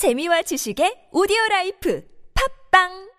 재미와 지식의 오디오 라이프. 팝빵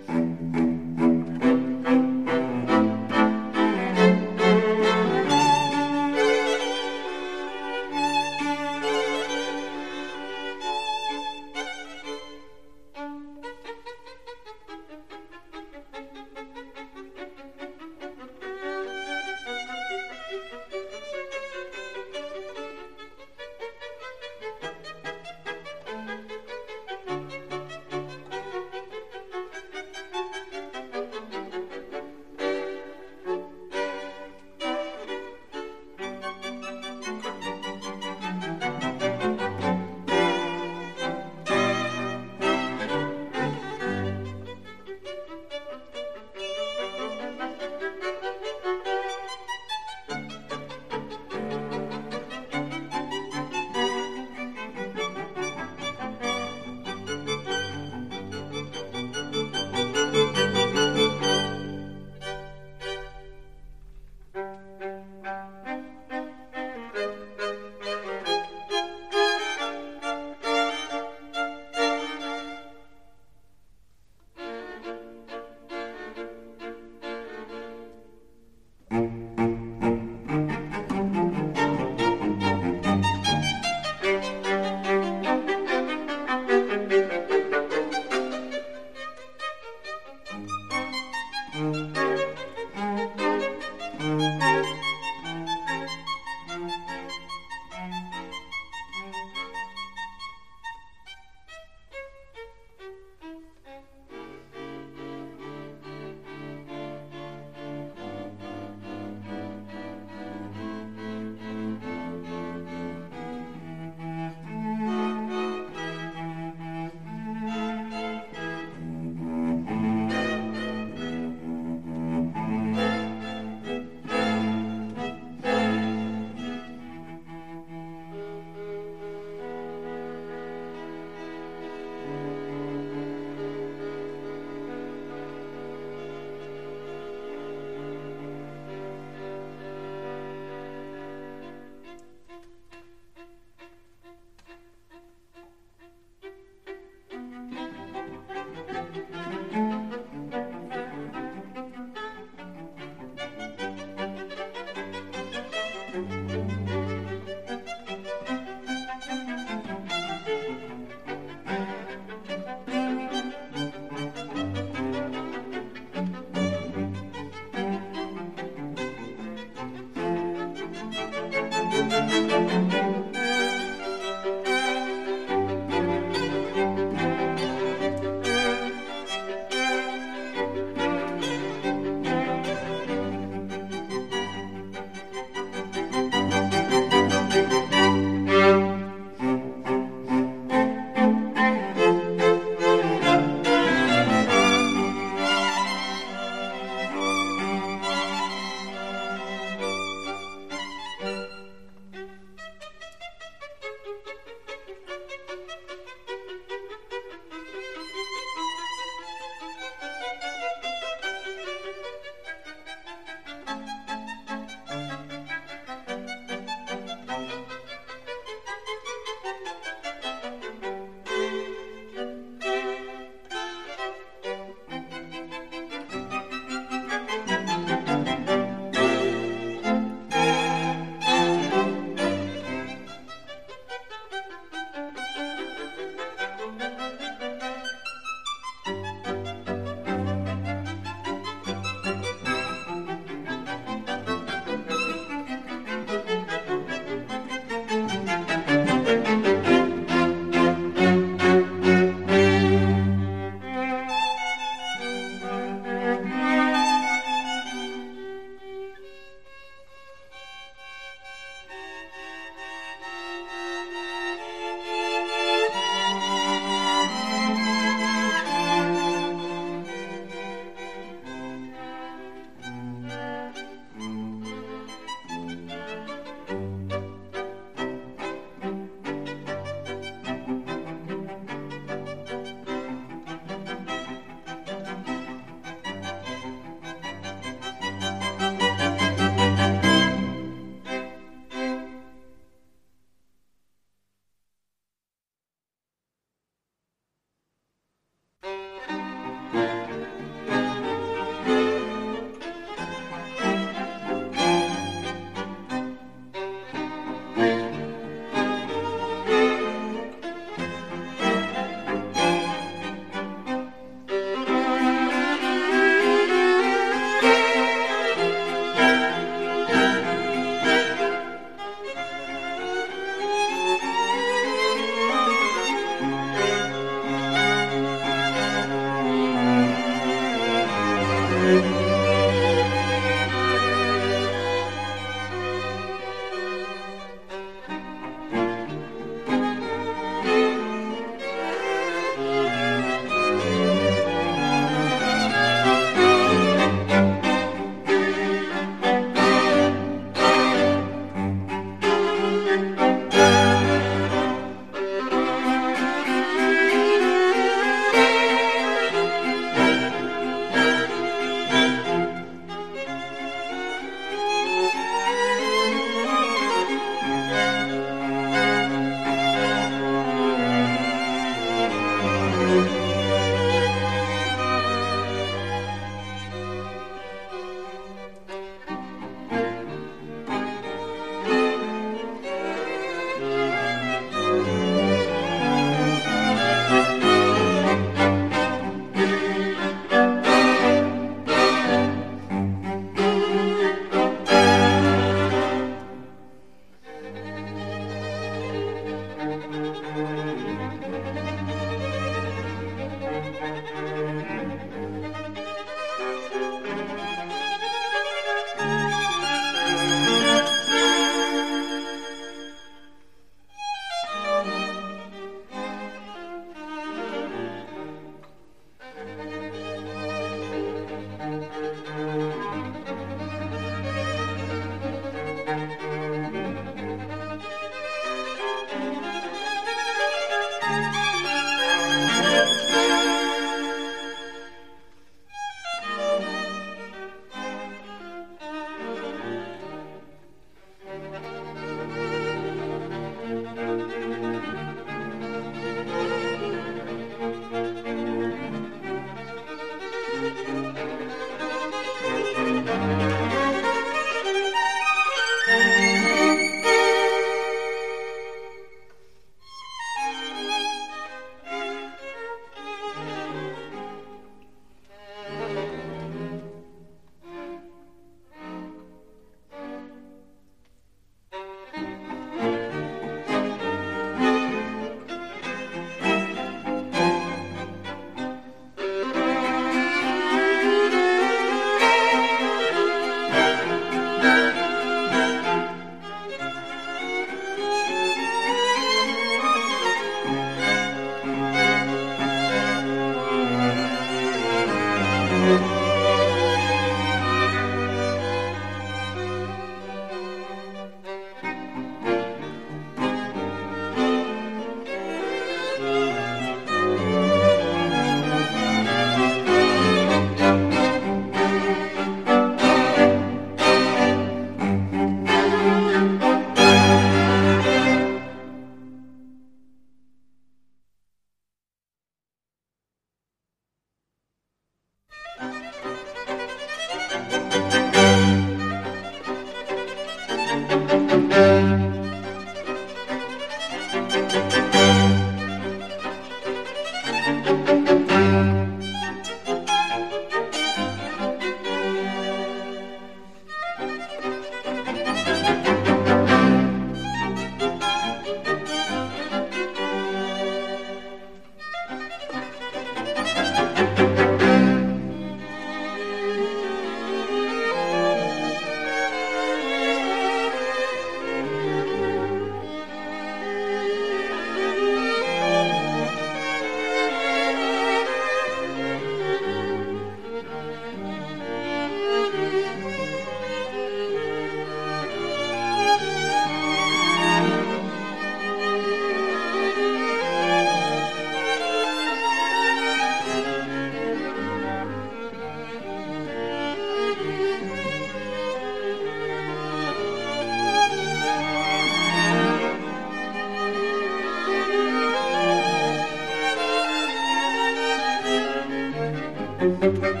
Música